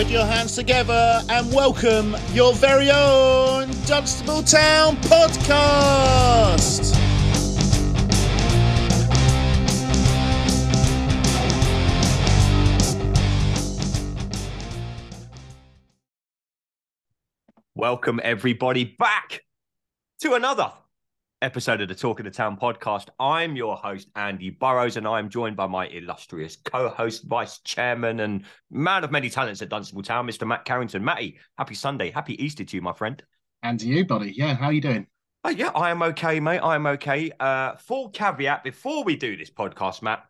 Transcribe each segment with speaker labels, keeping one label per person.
Speaker 1: Put your hands together and welcome your very own Dunstable Town podcast.
Speaker 2: Welcome, everybody, back to another episode of the Talk of the Town podcast. I'm your host, Andy Burrows, and I'm joined by my illustrious co host, vice chairman, and man of many talents at Dunstable Town, Mr. Matt Carrington. Matty, happy Sunday. Happy Easter to you, my friend.
Speaker 3: And to you, buddy. Yeah, how are you doing?
Speaker 2: Oh, yeah, I am okay, mate. I am okay. Uh, full caveat before we do this podcast, Matt,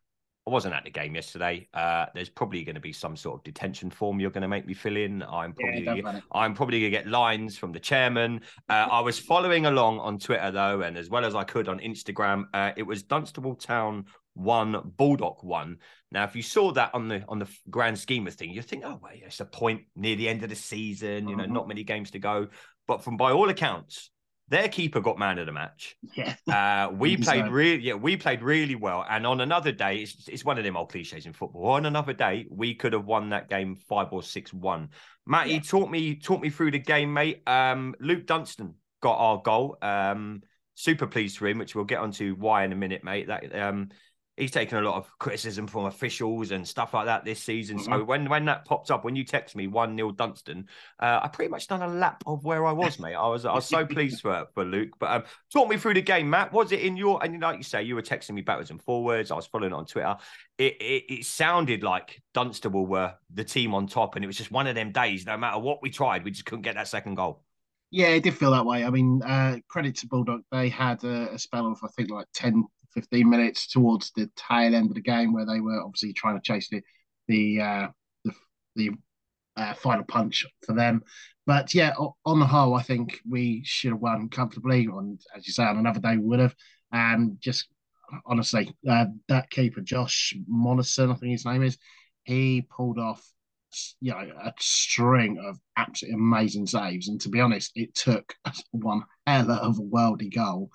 Speaker 2: I wasn't at the game yesterday. Uh, there's probably going to be some sort of detention form you're going to make me fill in. I'm probably
Speaker 3: Yeah,
Speaker 2: I'm probably going to get lines from the chairman. Uh, I was following along on Twitter though, and as well as I could on Instagram. Uh, it was Dunstable Town one, Bulldog one. Now, if you saw that on the on the grand scheme of things, you think, oh, well, it's a point near the end of the season. You know,
Speaker 3: Mhm.
Speaker 2: not many games to go. But from by all accounts, their keeper got man of the match.
Speaker 3: Yeah.
Speaker 2: Uh, we played
Speaker 3: so.
Speaker 2: really, yeah, we played really well. And on another day, it's, it's one of them old cliches in football. On another day, we could have won that game five or six one. Matty
Speaker 3: Yeah.
Speaker 2: taught me taught me through the game, mate. Um, Luke Dunstan got our goal. Um, super pleased for him, which we'll get onto why in a minute, mate. That um, he's taken a lot of criticism from officials and stuff like that this season. So
Speaker 3: Mhm.
Speaker 2: when when that popped up, when you text me one 0 Dunstan, uh, I pretty much done a lap of where I was, mate. I was I was so pleased for for Luke. But um, talk me through the game, Matt. Was it in your and like you say, you were texting me backwards and forwards. I was following it on Twitter. It it, it sounded like Dunstable were the team on top, and it was just one of them days. No matter what we tried, we just couldn't get that second goal.
Speaker 3: Yeah, it did feel that way. I mean, uh, credit to Bulldog. They had a, a spell of, I think, like 10, 15 minutes towards the tail end of the game where they were obviously trying to chase the the uh, the, the uh, final punch for them. But yeah, on the whole, I think we should have won comfortably. And as you say, on another day, we would have. And just honestly, uh, that keeper, Josh Monison, I think his name is, he pulled off you know a string of absolutely amazing saves. And to be honest, it took one hell of a worldy goal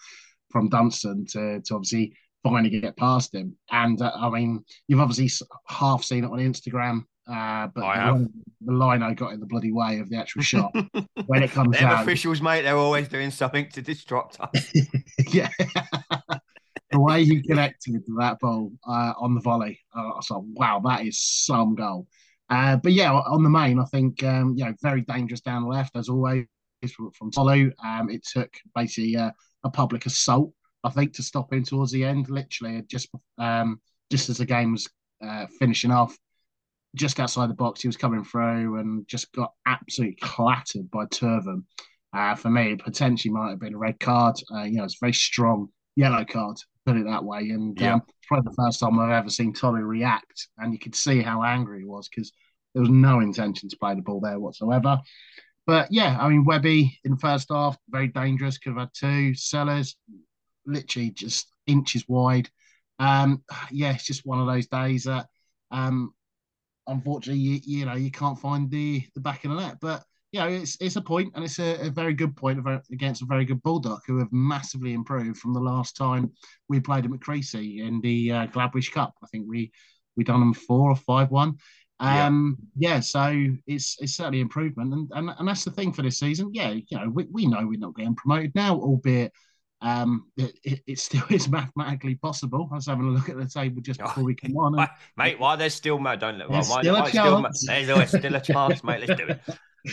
Speaker 3: from Dunstan to, to obviously finally get past him. And uh, I mean, you've obviously half seen it on Instagram. Uh, but
Speaker 2: I
Speaker 3: the, line, the line I got in the bloody way of the actual shot when it comes
Speaker 2: Them
Speaker 3: out.
Speaker 2: officials, mate, they're always doing something to distract us.
Speaker 3: yeah. the way he connected to that ball uh, on the volley, uh, I was like, wow, that is some goal. Uh, but yeah, on the main, I think um, you know very dangerous down the left as always from, from Tolu. Um, it took basically uh, a public assault, I think, to stop him towards the end. Literally, just um, just as the game was uh, finishing off, just outside the box, he was coming through and just got absolutely clattered by Turvin. Uh, for me, it potentially might have been a red card. Uh, you know, it's a very strong yellow card, put it that way. And
Speaker 2: Yeah.
Speaker 3: um, it's probably the first time I've ever seen Tolly react. And you could see how angry he was because there was no intention to play the ball there whatsoever. But yeah, I mean, Webby in the first half, very dangerous, could have had two. Sellers, literally just inches wide. Um, yeah, it's just one of those days that, um, unfortunately, you, you know, you can't find the the back of the net. But you know, it's it's a point, and it's a, a very good point against a very good Bulldog who have massively improved from the last time we played at McCreasy in the uh, Gladwish Cup. I think we we done them four or five one.
Speaker 2: Yeah.
Speaker 3: Um, yeah. so it's it's certainly improvement, and, and and that's the thing for this season. Yeah, you know, we, we know we're not getting promoted now, albeit um, it, it, still is mathematically possible. I was having a look at the table just
Speaker 2: Oh,
Speaker 3: before we come on. and-
Speaker 2: Mate, why there's still mate, don't let
Speaker 3: There's
Speaker 2: why-
Speaker 3: still a
Speaker 2: why still-
Speaker 3: chance.
Speaker 2: there's always still a chance, mate. Let's do it.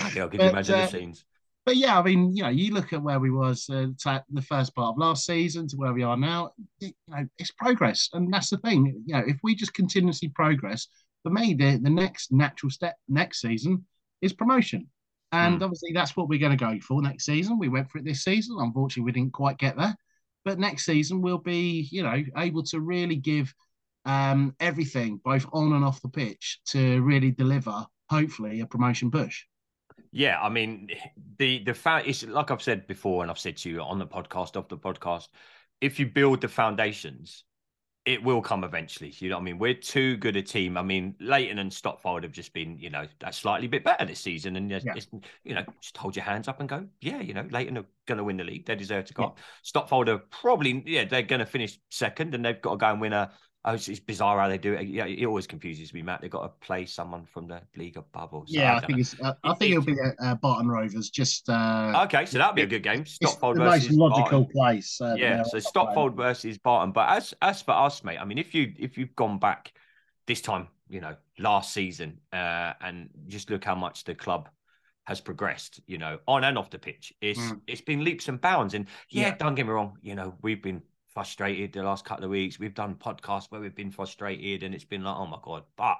Speaker 2: I'll give you
Speaker 3: But,
Speaker 2: imagine
Speaker 3: uh,
Speaker 2: the scenes.
Speaker 3: but yeah, I mean, you know, you look at where we was uh, the first part of last season to where we are now. It, you know, it's progress, and that's the thing. You know, if we just continuously progress, for me, the the next natural step next season is promotion, and
Speaker 2: Hmm.
Speaker 3: obviously that's what we're going to go for next season. We went for it this season. Unfortunately, we didn't quite get there, but next season we'll be, you know, able to really give um, everything, both on and off the pitch, to really deliver. Hopefully, a promotion push.
Speaker 2: Yeah, I mean, the the fact is, like I've said before, and I've said to you on the podcast, off the podcast, if you build the foundations, it will come eventually. You know what I mean? We're too good a team. I mean, Leighton and Stotfold have just been, you know, a slightly bit better this season. And
Speaker 3: Yeah.
Speaker 2: it's, you know, just hold your hands up and go, yeah, you know, Leighton are going to win the league. They deserve to go
Speaker 3: Yeah.
Speaker 2: up. Stotfold are probably, yeah, they're going to finish second and they've got to go and win a Oh, it's, it's bizarre how they do it. Yeah, it always confuses me, Matt. They've got to play someone from the league of Bubbles. so
Speaker 3: yeah,
Speaker 2: I
Speaker 3: I, think
Speaker 2: know.
Speaker 3: it's. Uh, I think it'll be uh, uh, Barton Rovers. Just uh,
Speaker 2: Okay, so that'd be a good game.
Speaker 3: it's
Speaker 2: Stotfold
Speaker 3: the most
Speaker 2: versus
Speaker 3: logical
Speaker 2: Barton.
Speaker 3: place. Uh,
Speaker 2: Yeah, so
Speaker 3: playing.
Speaker 2: Stotfold versus Barton. But as as for us, mate, I mean, if you if you've gone back this time, you know, last season, uh, and just look how much the club has progressed, you know, on and off the pitch. It's
Speaker 3: Mm.
Speaker 2: it's been leaps and bounds. And yeah,
Speaker 3: Yeah.
Speaker 2: don't get me wrong, you know, we've been frustrated the last couple of weeks. We've done podcasts where we've been frustrated and it's been like, oh my God. But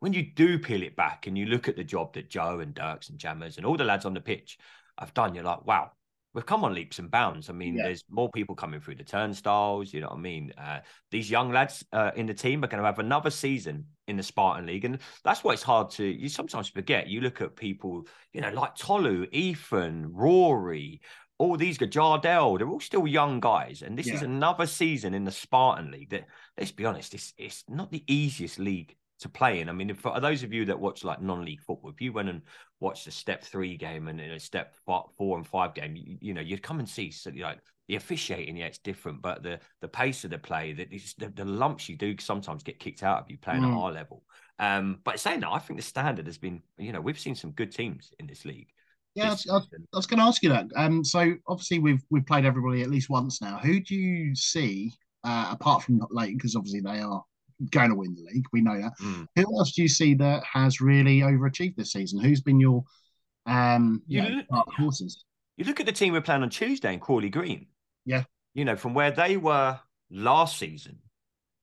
Speaker 2: when you do peel it back and you look at the job that Joe and Dirks and Jammers and all the lads on the pitch have done, you're like, wow, we've come on leaps and bounds. I mean,
Speaker 3: Yeah.
Speaker 2: there's more people coming through the turnstiles. You know what I mean? Uh, these young lads uh, in the team are going to have another season in the Spartan League, and that's why it's hard to. You sometimes forget. You look at people, you know, like Tolu, Ethan, Rory. All these guys, Jardel, they're all still young guys, and this is another season in the Spartan League. That let's be honest, it's it's not the easiest league to play in. I mean, for those of you that watch like non-league football, if you went and watched a step three game and a step four, and five game, you, you know, you'd come and see so, you know, the officiating, yeah, it's different, but the the pace of the play, that the, the lumps you do sometimes get kicked out of you playing
Speaker 3: Mm.
Speaker 2: at our level. Um, but saying that, I think the standard has been, you know, we've seen some good teams in this league.
Speaker 3: Yeah, I was, I was-
Speaker 2: season.
Speaker 3: I was going to ask you that. Um, so obviously we've we've played everybody at least once now. Who do you see uh, apart from Leighton, because obviously they are going to win the league, we know that.
Speaker 2: Mm.
Speaker 3: Who else do you see that has really overachieved this season? Who's been your um you
Speaker 2: You
Speaker 3: know,
Speaker 2: look-
Speaker 3: horses?
Speaker 2: You look at the team we're playing on Tuesday in Crawley Green.
Speaker 3: Yeah.
Speaker 2: You know, from where they were last season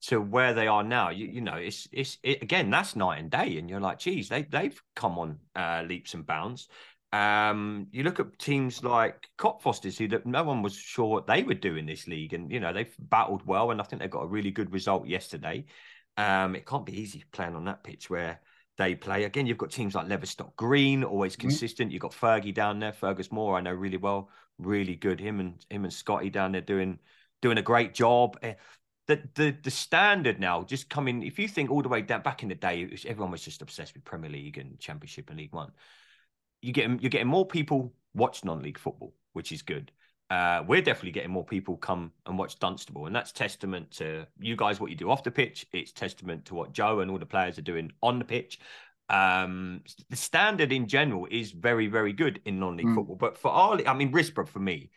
Speaker 2: to where they are now, you, you know, it's it's it, again that's night and day, and you're like, geez, they they've come on uh, leaps and bounds. Um, you look at teams like Cockfosters, who that no one was sure what they would do in this league, and you know they've battled well, and I think they got a really good result yesterday. Um, it can't be easy playing on that pitch where they play. Again, you've got teams like Leverstock Green, always
Speaker 3: Mhm.
Speaker 2: consistent. You've got Fergie down there, Fergus Moore, I know really well, really good. Him and him and Scotty down there doing doing a great job. Eh, The the the standard now just coming. If you think all the way down back in the day, it was, everyone was just obsessed with Premier League and Championship and League One. You get you're getting more people watch non-league football, which is good. Uh, we're definitely getting more people come and watch Dunstable, and that's testament to you guys what you do off the pitch. It's testament to what Joe and all the players are doing on the pitch. Um, the standard in general is very, very good in non-league
Speaker 3: Mm.
Speaker 2: football. But for our, I mean, Risborough for me,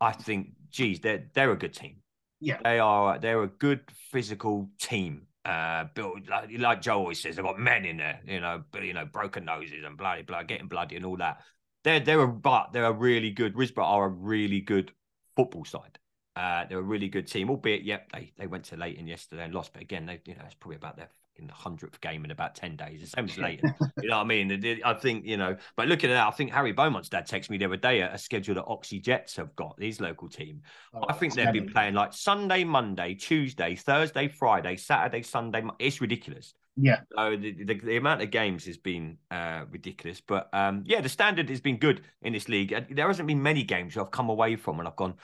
Speaker 2: I think, geez, they're they're a good team.
Speaker 3: Yeah.
Speaker 2: They are. They're a good physical team. Uh, built like, like Joe always says, they've got men in there. You know, but you know, broken noses and bloody blood, getting bloody and all that. They're they're a but they're a really good. Risborough are a really good football side. Uh, they're a really good team, albeit, yep, they they went to Leighton yesterday and lost. But again, they you know it's probably about their hundredth game in about ten days. The same as Leighton. you know what I mean? I think you know. But looking at that, I think Harry Beaumont's dad texted me the other day a, a schedule that Oxhey Jets have got. These local team.
Speaker 3: Oh,
Speaker 2: I think they've been playing like Sunday, Monday, Tuesday, Thursday, Friday, Saturday, Sunday. It's ridiculous.
Speaker 3: Yeah,
Speaker 2: So the, the, the amount of games has been uh, ridiculous. But um, yeah, the standard has been good in this league. There hasn't been many games I've come away from and I've gone,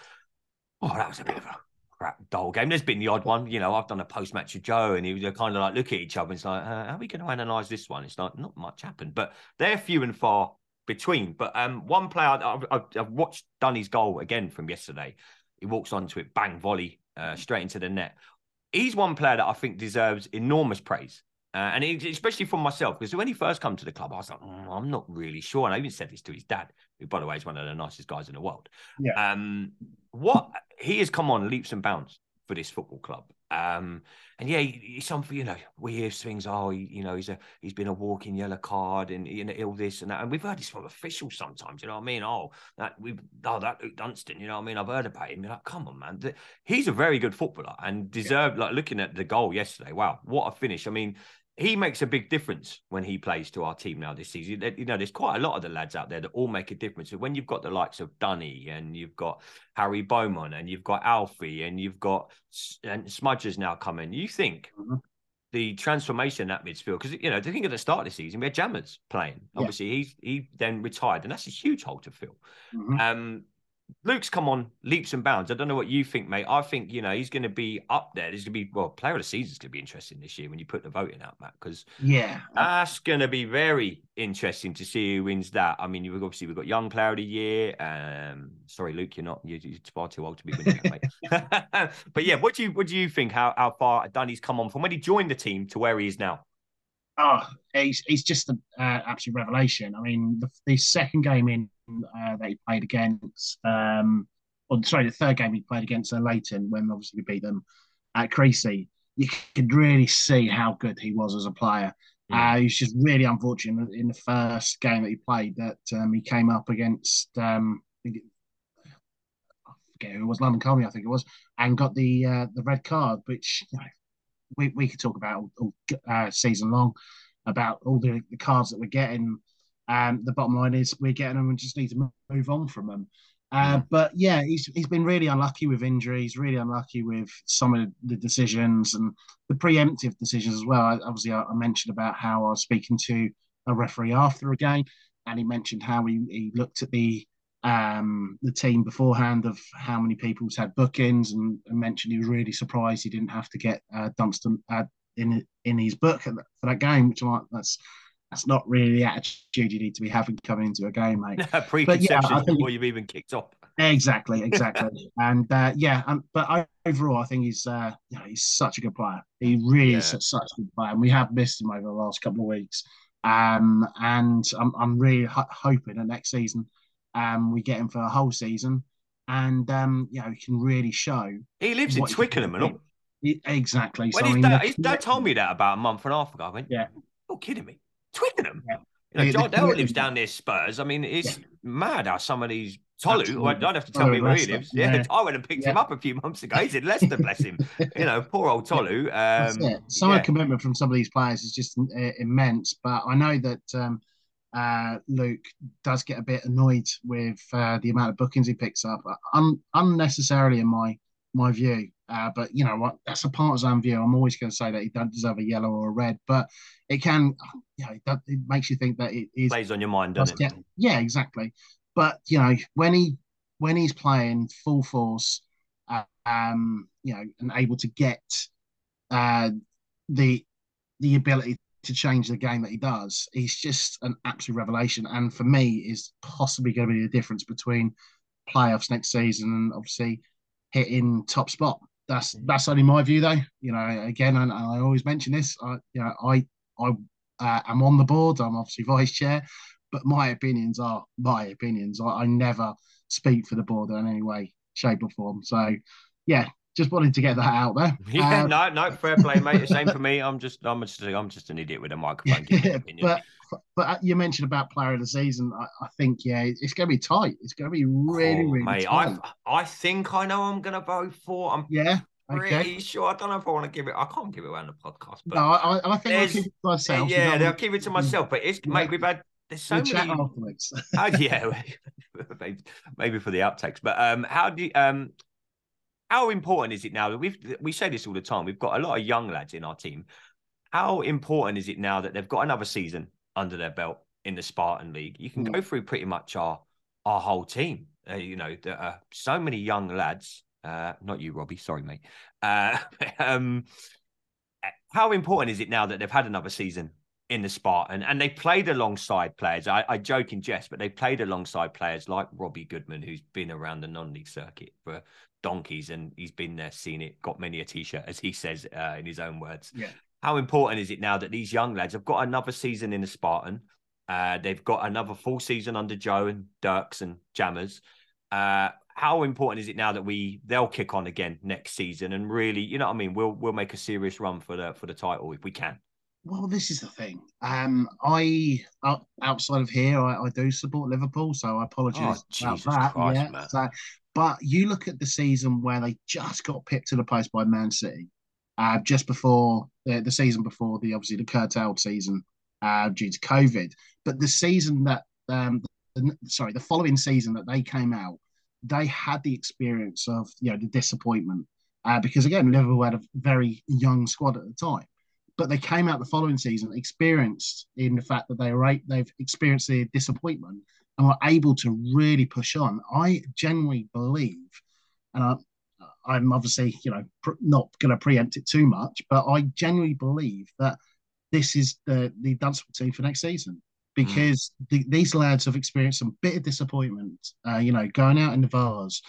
Speaker 2: oh, that was a bit of a crap dull game. There's been the odd one. You know, I've done a post match with Joe and he was kind of like look at each other and it's like, uh, how are we going to analyse this one? It's like not much happened, but they're few and far between. But um, one player I've, I've, watched Dunny's goal again from yesterday. He walks onto it, bang volley uh, straight into the net. He's one player that I think deserves enormous praise. Uh, and especially from myself, because when he first come to the club, I was like, "Mm, I'm not really sure. And I even said this to his dad, who, by the way, is one of the nicest guys in the world.
Speaker 3: Yeah.
Speaker 2: Um, what he has come on leaps and bounds for this football club. Um, and yeah, he, he's something, you know, we hear things, oh, he, you know, he's a he's been a walking yellow card and you know, all this and that. And we've heard this from officials sometimes, you know what I mean? Oh, that we oh that Luke Dunstan, you know what I mean? I've heard about him. You're like, come on, man. He's a very good footballer and deserved like looking at the goal yesterday. Wow, what a finish. I mean, he makes a big difference when he plays to our team now this season. You know, there's quite a lot of the lads out there that all make a difference. So when you've got the likes of Dunny and you've got Harry Beaumont and you've got Alfie and you've got and Smudgers now coming, you think
Speaker 3: Mhm.
Speaker 2: the transformation in that midfield because you know the thing at the start of the season we had Jammers playing.
Speaker 3: Yeah.
Speaker 2: Obviously, he's he then retired, and that's a huge hole to fill.
Speaker 3: Mhm.
Speaker 2: Um, Luke's come on leaps and bounds. I don't know what you think, mate. I think you know he's going to be up there. There's going to be well, player of the season is going to be interesting this year when you put the voting out, Matt, because
Speaker 3: yeah,
Speaker 2: that's going to be very interesting to see who wins that. I mean, you've obviously we've got young player of the year. Um, sorry, Luke, you're not you're, you're far too old to be winning that, mate. but yeah, what do you what do you think? How how far Danny's come on from when he joined the team to where he is now?
Speaker 3: Oh, he's he's just an uh, absolute revelation. I mean, the, the second game in uh, that he played against, um, or sorry, the third game he played against uh, Leighton when obviously we beat them at Creasy, you could really see how good he was as a player. Mm. Uh, he was just really unfortunate in the first game that he played that um, he came up against. Um, I forget who it was, London Colney, I think it was, and got the uh, the red card, which you know, we, we could talk about all, all uh, season long about all the, the cards that we're getting. Um, the bottom line is we're getting them and just need to move on from them. Uh, but yeah, he's he's been really unlucky with injuries, really unlucky with some of the decisions and the preemptive decisions as well. I, obviously, I, I, mentioned about how I was speaking to a referee after a game, and he mentioned how he, he looked at the um, the team beforehand of how many people's had bookings, and, and, mentioned he was really surprised he didn't have to get uh, Dunstan uh, in in his book for that game, which I'm like, that's that's not really the attitude you need to be having coming into a game, mate.
Speaker 2: Preconceptions yeah, before you've even kicked off.
Speaker 3: Exactly, exactly. and uh, yeah, um, but overall, I think he's uh, you know, he's such a good player. He really yeah. is such, such a good player, and we have missed him over the last couple of weeks. Um, and I'm I'm really ho- hoping that next season, um, we get him for a whole season, and um, you know, he can really show.
Speaker 2: He lives in Twickenham and all.
Speaker 3: Exactly.
Speaker 2: When so, his, I mean, dad, his dad told me that about a month and a half ago. I went,
Speaker 3: "Yeah,
Speaker 2: you're kidding me." Twickenham. Yeah. You know, John Dale lives down near Spurs. I mean, it's yeah. mad how some of these Tolu, I don't have to tell me where he lives. Yeah. yeah. I went and picked yeah. him up a few months ago. He's in Leicester, bless him. You know, poor old Tolu. Um,
Speaker 3: some of the commitment from some of these players is just uh, immense. But I know that um, uh, Luke does get a bit annoyed with uh, the amount of bookings he picks up, un- unnecessarily in my my view. Uh, but you know what? That's a partisan view. I'm always going to say that he doesn't deserve a yellow or a red, but it can, you know, it, it makes you think that it is
Speaker 2: plays on your mind, doesn't it?
Speaker 3: Yeah, exactly. But you know, when he when he's playing full force, uh, um, you know, and able to get uh, the the ability to change the game that he does, he's just an absolute revelation. And for me, is possibly going to be the difference between playoffs next season and obviously hitting top spot. That's that's only my view, though. You know, again, and I always mention this. I, you know, I I uh, am on the board. I'm obviously vice chair, but my opinions are my opinions. I, I never speak for the board in any way, shape, or form. So, yeah, just wanted to get that out there.
Speaker 2: Yeah, um, no, no, fair play, mate. Same for me. I'm just, I'm just, I'm just an idiot with a microphone.
Speaker 3: Yeah, but, but you mentioned about player of the season. I, I think, yeah, it's going to be tight. It's going to be really, oh, really mate, tight.
Speaker 2: I, I think I know I'm going to vote for. I'm
Speaker 3: yeah.
Speaker 2: Okay. Pretty sure. I don't know if I want to give it. I can't give it around the podcast. But
Speaker 3: no, I, I think I'll keep it to myself.
Speaker 2: Yeah, I'll keep it to myself. But it's yeah. mate, we've had there's so we'll many. oh, yeah, maybe, maybe for the outtakes. But um, how do you, um, how important is it now that we've we say this all the time? We've got a lot of young lads in our team. How important is it now that they've got another season under their belt in the Spartan League? You can mm. go through pretty much our our whole team. Uh, you know, there are so many young lads. Uh, not you, Robbie. Sorry, mate. Uh, um, how important is it now that they've had another season in the Spartan, and they played alongside players. I, I joke in jest, but they played alongside players like Robbie Goodman, who's been around the non-league circuit for donkeys, and he's been there, seen it, got many a t-shirt, as he says uh, in his own words.
Speaker 3: Yeah.
Speaker 2: How important is it now that these young lads have got another season in the Spartan? Uh, they've got another full season under Joe and Dirks and Jammers. Uh, how important is it now that we they'll kick on again next season and really, you know what I mean? We'll we'll make a serious run for the for the title if we can.
Speaker 3: Well, this is the thing. Um, I outside of here, I, I do support Liverpool, so I apologise oh, about that. Christ, yeah, so, but you look at the season where they just got pipped to the post by Man City, uh, just before the, the season before the obviously the curtailed season uh, due to COVID. But the season that, um, the, sorry, the following season that they came out, they had the experience of you know the disappointment uh, because again Liverpool had a very young squad at the time but they came out the following season experienced in the fact that they were they've experienced the disappointment and were able to really push on, I genuinely believe, and I, I'm obviously, you know, pr- not going to preempt it too much, but I genuinely believe that this is the the Dunstable team for next season because mm. the, these lads have experienced some bitter disappointment. Uh, you know, going out in the Vase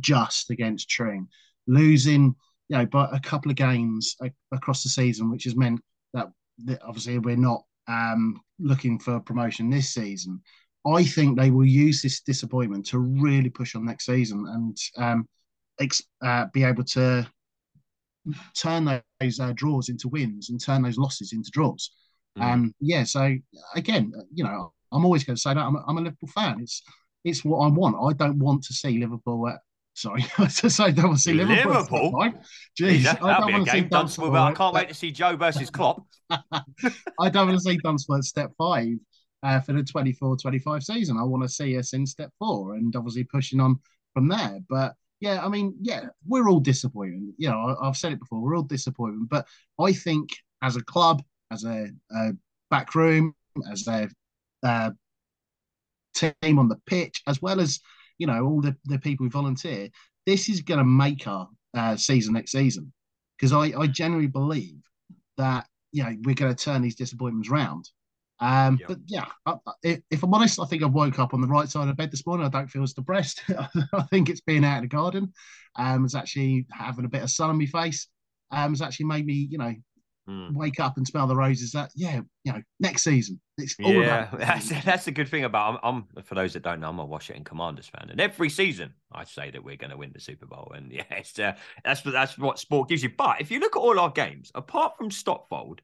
Speaker 3: just against Tring, losing, you know, but a couple of games across the season, which has meant that, that obviously we're not um, looking for promotion this season. I think they will use this disappointment to really push on next season and um, ex- uh, be able to turn those uh, draws into wins and turn those losses into draws. Mm. Um, yeah, so again, you know, I'm always going to say that I'm a, I'm a Liverpool fan. It's it's what I want. I don't want to see Liverpool at Sorry, I say don't want to see Liverpool.
Speaker 2: Liverpool?
Speaker 3: Right?
Speaker 2: Jeez, that, that'll be a game. Dunstable, I can't wait to see Joe versus Klopp.
Speaker 3: I don't want to see Dunstable at step five uh, for the 24-25 season. I want to see us in step four and obviously pushing on from there. But yeah, I mean, yeah, we're all disappointed. You know, I've said it before, we're all disappointed. But I think as a club, as a, a back room, as a uh, team on the pitch, as well as you know all the, the people who volunteer, this is going to make our uh, season next season because I, I genuinely believe that you know we're going to turn these disappointments round. Um, yep. But yeah, I, if, if, I'm honest, I think I woke up on the right side of bed this morning. I don't feel as depressed. I think it's being out of the garden. Um, it's actually having a bit of sun on my face. Um, it's actually made me, you know, mm. wake up and smell the roses. That yeah, you know, next season. It's all yeah,
Speaker 2: about that's that's the good thing about. I'm, I'm, for those that don't know, I'm a Washington Commanders fan, and every season I say that we're going to win the Super Bowl, and yeah, it's, uh, that's that's what sport gives you. But if you look at all our games, apart from Stotfold,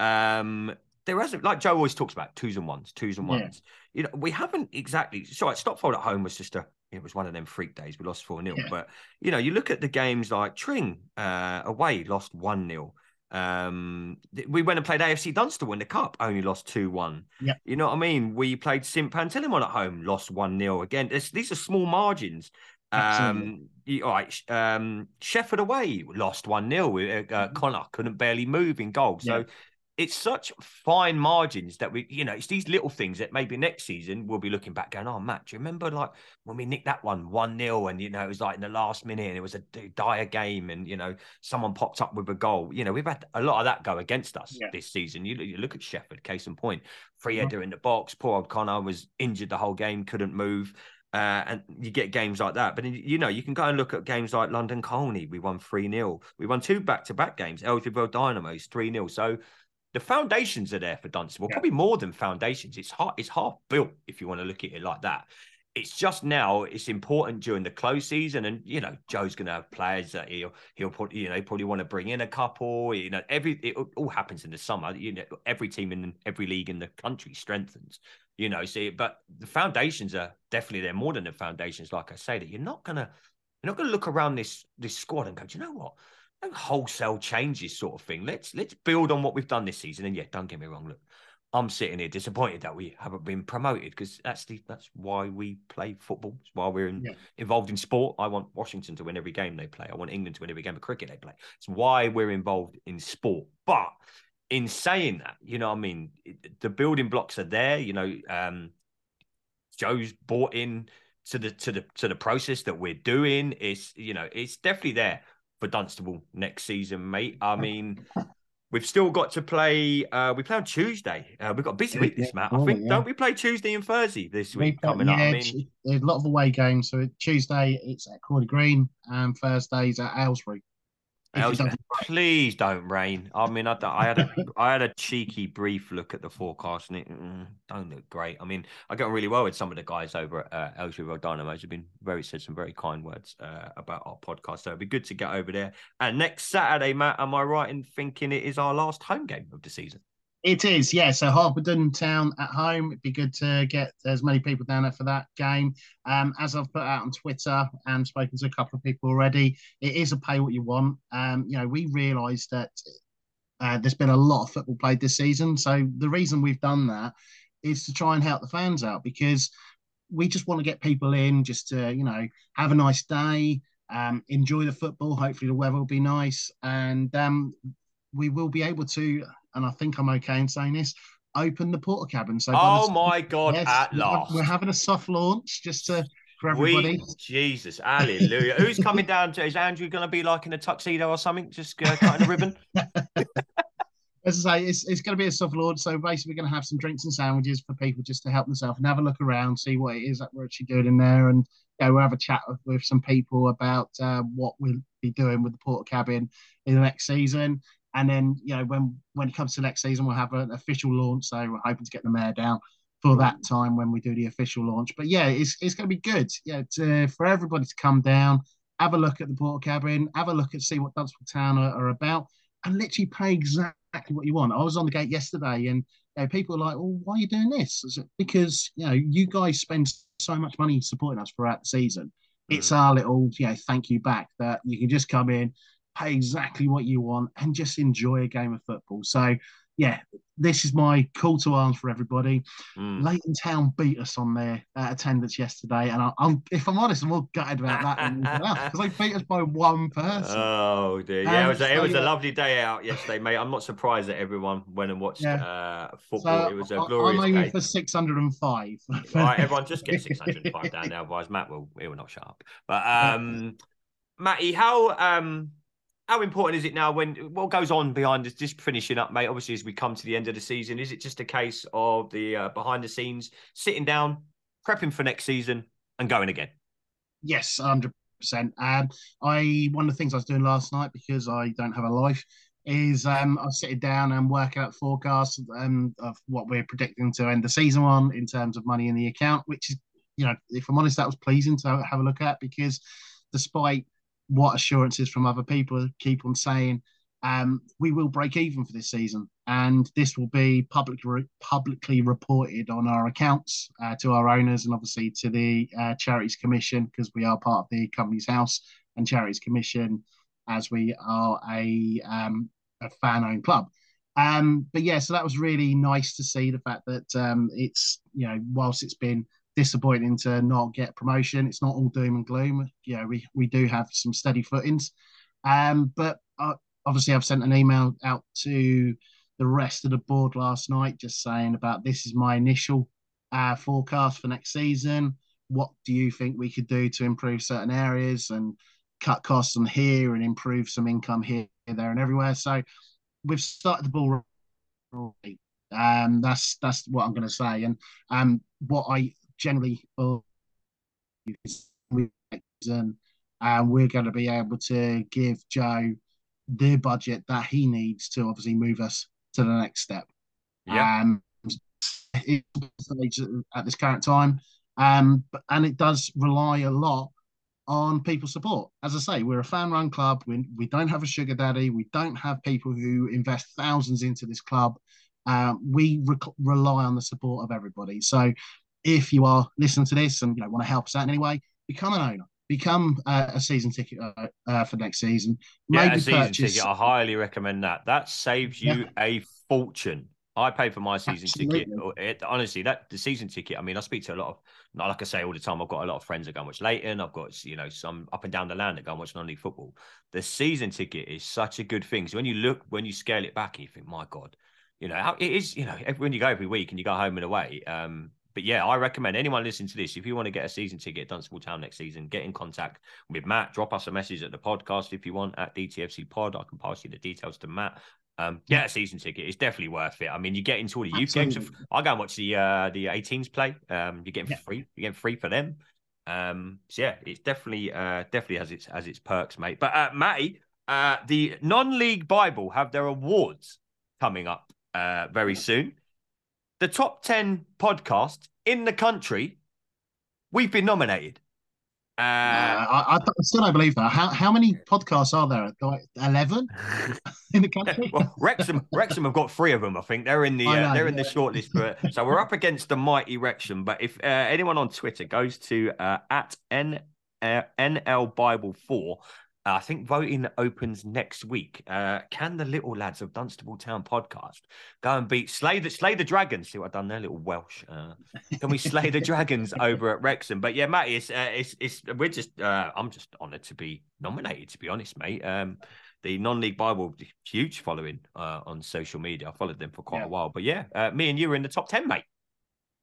Speaker 2: um, there hasn't like Joe always talks about twos and ones, twos and ones. Yeah. You know, we haven't exactly. So like Stotfold at home was just a it was one of them freak days. We lost 4 0. Yeah. But, you know, you look at the games like Tring uh, away, lost 1 0. Um, we went and played AFC Dunstable in the cup, only lost two one.
Speaker 3: Yeah,
Speaker 2: you know what I mean. We played St Panteleimon at home, lost one 0 again. It's, these are small margins. Um, you, all right, um, Shefford away lost one 0 uh, uh, mm-hmm. Connor couldn't barely move in goal. So it's such fine margins that we, you know, it's these little things that maybe next season we'll be looking back going, oh, Matt, do you remember like when we nicked that one 1 0 and, you know, it was like in the last minute and it was a dire game and, you know, someone popped up with a goal. You know, we've had a lot of that go against us yeah. this season. You, you, look at Shefford, case in point, free header mm-hmm. in the box. Poor old Connor was injured the whole game, couldn't move. Uh, and you get games like that. But you know, you can go and look at games like London Colney. We won 3 0. We won two back to back games. Aylesbury Dynamos 3 0. So the foundations are there for Dunstable, yeah. probably more than foundations. It's half, it's half built if you want to look at it like that. It's just now it's important during the close season, and you know Joe's going to have players that he'll he'll put you know probably want to bring in a couple. You know every it all happens in the summer. You know every team in every league in the country strengthens. You know, see, but the foundations are definitely there more than the foundations. Like I say, that you're not gonna you're not gonna look around this this squad and go, do you know what? Wholesale changes sort of thing. Let's let's build on what we've done this season. And yeah, don't get me wrong. Look, I'm sitting here disappointed that we haven't been promoted because that's the that's why we play football. It's why we're in, yeah. involved in sport. I want Washington to win every game they play. I want England to win every game of cricket they play. It's why we're involved in sport. But in saying that, you know, I mean, the building blocks are there. You know, um, Joe's bought in to the to the to the process that we're doing. It's you know, it's definitely there for Dunstable next season, mate. I mean, we've still got to play. Uh, we play on Tuesday. Uh, we've got a busy week this, Matt. I think yeah. don't we play Tuesday and Thursday this week we, coming yeah, up? I mean,
Speaker 3: there's a lot of away games. So Tuesday it's at Crawley Green, and Thursdays at Aylesbury.
Speaker 2: please don't rain. I mean, I, I, had a I had a cheeky brief look at the forecast, and it mm, don't look great. I mean, I got really well with some of the guys over at uh, Aylesbury Dynamos. Have been very said some very kind words uh, about our podcast. So it'd be good to get over there. And next Saturday, Matt, am I right in thinking it is our last home game of the season?
Speaker 3: It is, yeah. So Harpenden Town at home. It'd be good to get as many people down there for that game. Um, as I've put out on Twitter and spoken to a couple of people already, it is a pay what you want. Um, you know, we realised that uh, there's been a lot of football played this season. So the reason we've done that is to try and help the fans out because we just want to get people in just to, you know, have a nice day, um, enjoy the football. Hopefully the weather will be nice, and um, we will be able to and I think I'm okay in saying this, open the Portakabin. So,
Speaker 2: oh my god! Yes, at last,
Speaker 3: we're having a soft launch just to for everybody.
Speaker 2: We, Jesus, hallelujah! Who's coming down to? Is Andrew going to be like in a tuxedo or something, just uh, cutting a ribbon?
Speaker 3: As I say, it's, it's going to be a soft launch. So basically, we're going to have some drinks and sandwiches for people just to help themselves and have a look around, see what it is that we're actually doing in there, and yeah, we'll have a chat with, with some people about uh, what we'll be doing with the Portakabin in the next season. And then, you know, when when it comes to next season, we'll have an official launch. So we're hoping to get the mayor down for that time when we do the official launch. But yeah, it's it's going to be good. Yeah, to, for everybody to come down, have a look at the Portakabin, have a look and see what Dunstable Town are, are, about, and literally pay exactly what you want. I was on the gate yesterday, and you know, people are like, "Well, why are you doing this?" Because you know, you guys spend so much money supporting us throughout the season. Mm. It's our little, you know, thank you back that you can just come in, pay exactly what you want, and just enjoy a game of football. So yeah, this is my call to arms for everybody. Mm. Leighton Town beat us on their uh, attendance yesterday, and I, am if I'm honest, I'm all gutted about that because they beat us by one person.
Speaker 2: Oh dear, yeah, um, it was a, so, it was yeah. a lovely day out yesterday, mate. I'm not surprised that everyone went and watched yeah. uh, football. So it was a glorious. Day.
Speaker 3: I'm aiming for 605.
Speaker 2: All right, everyone, just get 605 down there, otherwise Matt will he will not shut up. But um, Matty, how um how important is it now when what goes on behind this just finishing up mate obviously as we come to the end of the season? Is it just a case of the uh, behind the scenes sitting down prepping for next season and going again?
Speaker 3: Yes 100% um, i one of the things i was doing last night because i don't have a life is um, I was sitting down and working out forecasts um, of what we're predicting to end the season on in terms of money in the account, which is, you know, if I'm honest, that was pleasing to have a look at because despite what assurances from other people keep on saying um, we will break even for this season, and this will be publicly publicly reported on our accounts uh, to our owners and obviously to the uh, Charities Commission because we are part of the Companies House and Charities Commission, as we are a um, a fan-owned club. Um, but yeah, so that was really nice to see the fact that um, it's you know whilst it's been disappointing to not get promotion. It's not all doom and gloom. Yeah, we, we do have some steady footings. Um, but uh, obviously, I've sent an email out to the rest of the board last night just saying about this is my initial uh, forecast for next season. What do you think we could do to improve certain areas and cut costs on here and improve some income here, there, and everywhere? So we've started the ball. Um, that's that's what I'm going to say. And um, what I generally and and we're going to be able to give Joe the budget that he needs to obviously move us to the next step.
Speaker 2: Yeah. Um,
Speaker 3: at this current time, um, and it does rely a lot on people's support. As I say, we're a fan-run club. We, we don't have a sugar daddy. We don't have people who invest thousands into this club. Uh, we re- rely on the support of everybody. So if you are listening to this and you know want to help us out in any way, become an owner. Become uh, a season ticket uh, uh, for next season.
Speaker 2: Maybe yeah, a season purchase... ticket. I highly recommend that. That saves you yeah. a fortune. I pay for my season Absolutely. ticket. It, honestly, that the season ticket. I mean, I speak to a lot of, not like I say all the time. I've got a lot of friends that go and watch Leighton. I've got you know some up and down the land that go and watch non-league football. The season ticket is such a good thing. So when you look, when you scale it back, you think, my God, you know, it is. You know, when you go every week and you go home and away, um, but yeah, I recommend anyone listening to this, if you want to get a season ticket at Dunstable Town next season, get in contact with Matt. Drop us a message at the podcast if you want at DTFC Pod. I can pass you the details to Matt. Um, get a season ticket. It's definitely worth it. I mean, you get into all the youth Absolutely. games. I go and watch the uh, the 18s play. Um, you're getting yeah. free. You're getting free for them. Um, so yeah, it's definitely uh, definitely has its has its perks, mate. But uh, Matty, uh, the non-league Bible have their awards coming up uh, very soon the top 10 podcast in the country, we've been nominated.
Speaker 3: Uh, I, I, still don't believe that. How how many podcasts are there? Like eleven in the country?
Speaker 2: well, Wrexham Wrexham have got three of them. I think they're in the uh, know, they're yeah. in the shortlist. But so we're up against the mighty Wrexham. But if uh, anyone on Twitter goes to uh, at n uh, NL Bible four uh, I think voting opens next week. Uh, can the little lads of Dunstable Town podcast go and beat Slay the Slay the Dragons? See what I've done there, little Welsh. Uh, can we slay the Dragons over at Wrexham? But yeah, Matty, it's uh, it's, it's we're just uh, I'm just honoured to be nominated. To be honest, mate. Um, the non-league Bible, huge following uh, on social media. I followed them for quite
Speaker 3: Yeah.
Speaker 2: a while, but yeah, uh, me and you were in the top ten, mate.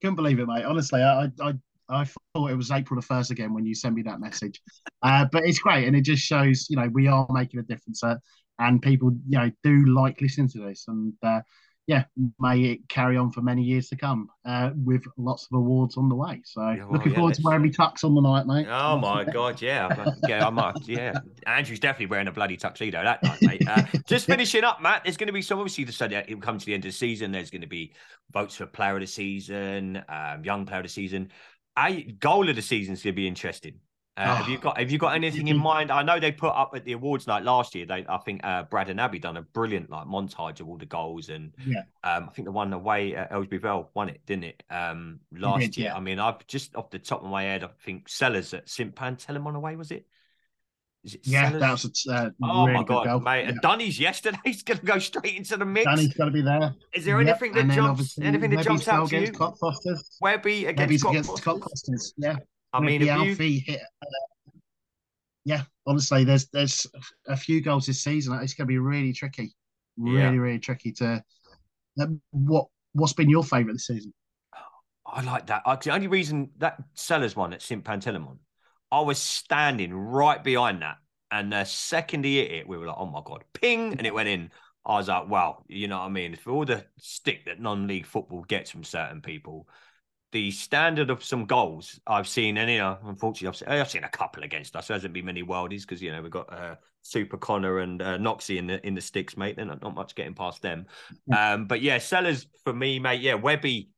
Speaker 3: Couldn't believe it, mate. Honestly, I I I thought it was April the first again when you sent me that message. Uh, but it's great, and it just shows you know we are making a difference, uh, and people you know do like listening to this, and uh, yeah, may it carry on for many years to come uh, with lots of awards on the way. So
Speaker 2: Yeah, well,
Speaker 3: looking
Speaker 2: yeah,
Speaker 3: forward to wearing me tux on the night, mate.
Speaker 2: Oh my god, yeah, yeah, I might, yeah. Andrew's definitely wearing a bloody tuxedo that night, mate. Uh, just finishing up, Matt. There's going to be some obviously the study. It'll come to the end of the season. There's going to be votes for player of the season, um, young player of the season. I goal of the season is going to be interesting. Uh, have you
Speaker 3: Oh.
Speaker 2: got Have you got anything in mind? I know they put up at the awards night last year. They, I think, uh, Brad and Abby done a brilliant like montage of all the goals, and
Speaker 3: Yeah.
Speaker 2: um, I think the one away at Aylesbury Vale won it, didn't it? Um, last
Speaker 3: did,
Speaker 2: year.
Speaker 3: yeah.
Speaker 2: I mean, I've just off the top of my head, I think Sellers at St Panteleimon away was it? Is it
Speaker 3: Yeah,
Speaker 2: Sellers?
Speaker 3: that a uh,
Speaker 2: Oh
Speaker 3: really
Speaker 2: my
Speaker 3: good
Speaker 2: god,
Speaker 3: goal.
Speaker 2: mate!
Speaker 3: Yeah.
Speaker 2: And Dunny's yesterday. going to go straight into the mix.
Speaker 3: Danny's got to be there.
Speaker 2: Is there
Speaker 3: Yep,
Speaker 2: anything that jumps? Anything that jumps out to you?
Speaker 3: against Cockfosters.
Speaker 2: Webby against Scott
Speaker 3: against
Speaker 2: Fosters?
Speaker 3: Yeah.
Speaker 2: I mean,
Speaker 3: the
Speaker 2: have you,
Speaker 3: Alfie hit. Uh, yeah, honestly, there's there's a few goals this season. It's going to be really tricky, really
Speaker 2: Yeah.
Speaker 3: really tricky to. Um, what what's been your favourite this season?
Speaker 2: I like that. Uh, The only reason that Sellers one at St Panteleimon, I was standing right behind that, and the second he hit it, we were like, "Oh my god!" Ping, and it went in. I was like, "Wow!" You know what I mean? For all the stick that non-league football gets from certain people, the standard of some goals I've seen, and you know, unfortunately, I've seen, I've seen a couple against us. There hasn't been many worldies because you know we've got uh, Super Connor and uh, Noxie in the in the sticks, mate. They're not, not much getting past them. Um, but yeah, Sellers for me, mate. Yeah, Webby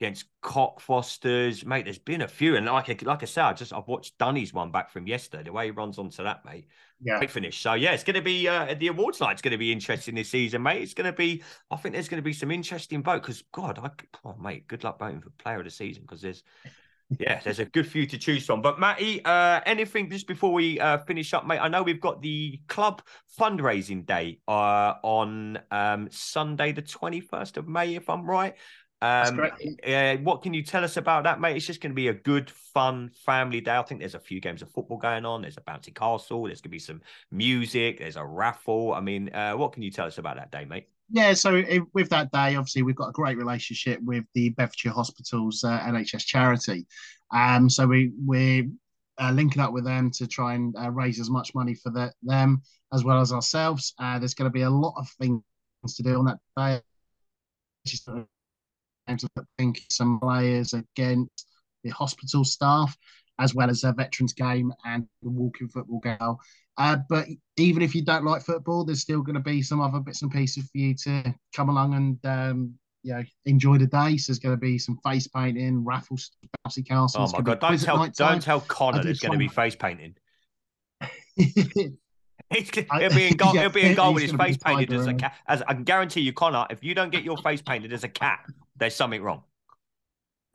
Speaker 2: against Cockfosters, mate. There's been a few, and like I- like I said, I just I've watched Dunny's one back from yesterday. The way he runs onto that, mate,
Speaker 3: Yeah,
Speaker 2: great finish. So yeah, it's going to be uh, the awards night. It's going to be interesting this season, mate. It's going to be. I think there's going to be some interesting vote because God, I oh, mate, good luck voting for player of the season because there's. Yeah, there's a good few to choose from. But Matty, uh, anything just before we uh, finish up, mate? I know we've got the club fundraising day uh, on um, Sunday, the 21st of May, if I'm right. Um, uh, what can you tell us about that, mate? It's just going to be a good, fun family day. I think there's a few games of football going on. There's a bouncy castle. There's going to be some music. There's a raffle. I mean, uh, what can you tell us about that day, mate?
Speaker 3: Yeah, so i with that day, obviously, we've got a great relationship with the Bedfordshire Hospitals uh, NHS charity. Um, so we we're uh, linking up with them to try and uh, raise as much money for the, them as well as ourselves. Uh, there's going to be a lot of things to do on that day. Games of think some players against the hospital staff, as well as a veterans game and the walking football game. Uh, but even if you don't like football, there's still going to be some other bits and pieces for you to come along and um, you know enjoy the day. So there's going to be some face painting, raffles, bouncy castles.
Speaker 2: Oh my god! Don't tell, don't tell Connor there's going to be face painting. he'll be in goal.
Speaker 3: yeah,
Speaker 2: he'll be in goal with his face painted as a cat. As I can guarantee you, Connor, if you don't get your face painted as a cat, there's something wrong.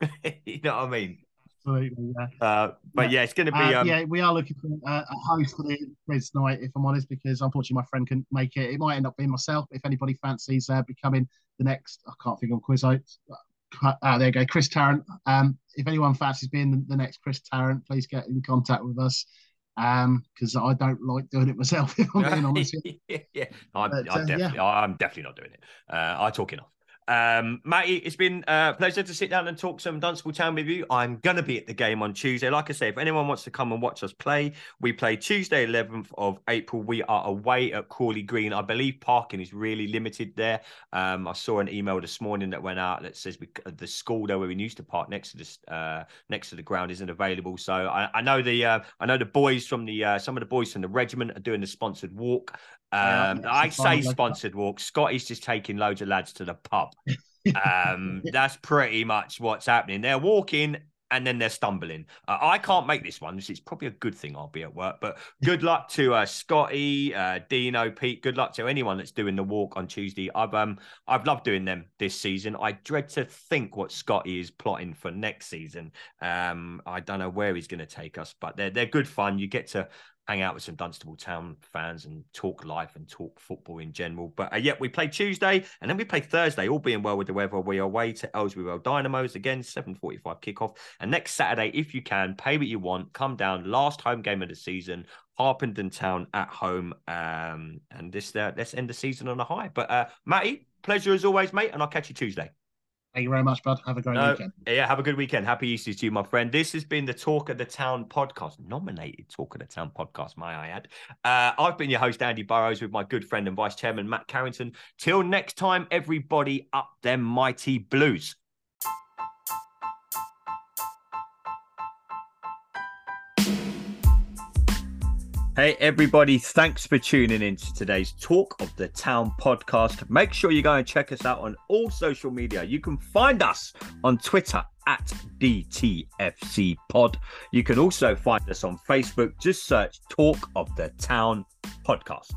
Speaker 2: you know what I mean?
Speaker 3: Absolutely, yeah.
Speaker 2: Uh, but yeah, it's going to be.
Speaker 3: Uh,
Speaker 2: um,
Speaker 3: yeah, we are looking for uh, a host for the quiz night, if I'm honest, because unfortunately my friend couldn't make it. It might end up being myself. If anybody fancies uh, becoming the next, I can't think of a quiz host. Ah, there you go, Chris Tarrant. Um, if anyone fancies being the, the next Chris Tarrant, please get in contact with us. Um, because I don't like doing it myself. If I'm being honest.
Speaker 2: yeah, yeah. I'm,
Speaker 3: But,
Speaker 2: I'm
Speaker 3: uh,
Speaker 2: definitely, I'm definitely not doing it. Uh, I talk enough. Um, Matty, it's been a pleasure to sit down and talk some Dunstable Town with you. I'm going to be at the game on Tuesday. Like I say, if anyone wants to come and watch us play, we play Tuesday, 11th of April. We are away at Crawley Green. I believe parking is really limited there. Um, I saw an email this morning that went out that says we, the school there where we used to park next to this uh, next to the ground isn't available. So I, I know the uh, I know the boys from the uh, some of the boys from the regiment are doing the sponsored walk.
Speaker 3: Yeah,
Speaker 2: Um,
Speaker 3: a
Speaker 2: I
Speaker 3: fun
Speaker 2: say sponsored walk. Scotty's just taking loads of lads to the pub. Um, that's pretty much what's happening. They're walking and then they're stumbling. Uh, I can't make this one. This is probably a good thing I'll be at work. But good luck to uh, Scotty, uh, Dino, Pete. Good luck to anyone that's doing the walk on Tuesday. I've um I've loved doing them this season. I dread to think what Scotty is plotting for next season. Um, I don't know where he's going to take us, but they're they're good fun. You get to hang out with some Dunstable Town fans and talk life and talk football in general. But uh, yeah, we play Tuesday and then we play Thursday, all being well with the weather. We are away to Road Dynamos again, 7.45 kickoff. And next Saturday, if you can, pay what you want, come down, last home game of the season, Harpenden Town at home. Um, and this uh, let's end the season on a high. But uh, Matty, pleasure as always, mate, and I'll catch you Tuesday.
Speaker 3: Thank you very much, bud. Have a great no, weekend.
Speaker 2: Yeah, have a good weekend. Happy Easter to you, my friend. This has been the Talk of the Town podcast, nominated Talk of the Town podcast, may I add. Uh, I've been your host, Andy Burrows, with my good friend and vice chairman, Matt Carrington. Till next time, everybody up them mighty blues. Hey, everybody, thanks for tuning in to today's Talk of the Town podcast. Make sure you go and check us out on all social media. You can find us on Twitter at DTFC Pod. You can also find us on Facebook. Just search Talk of the Town podcast.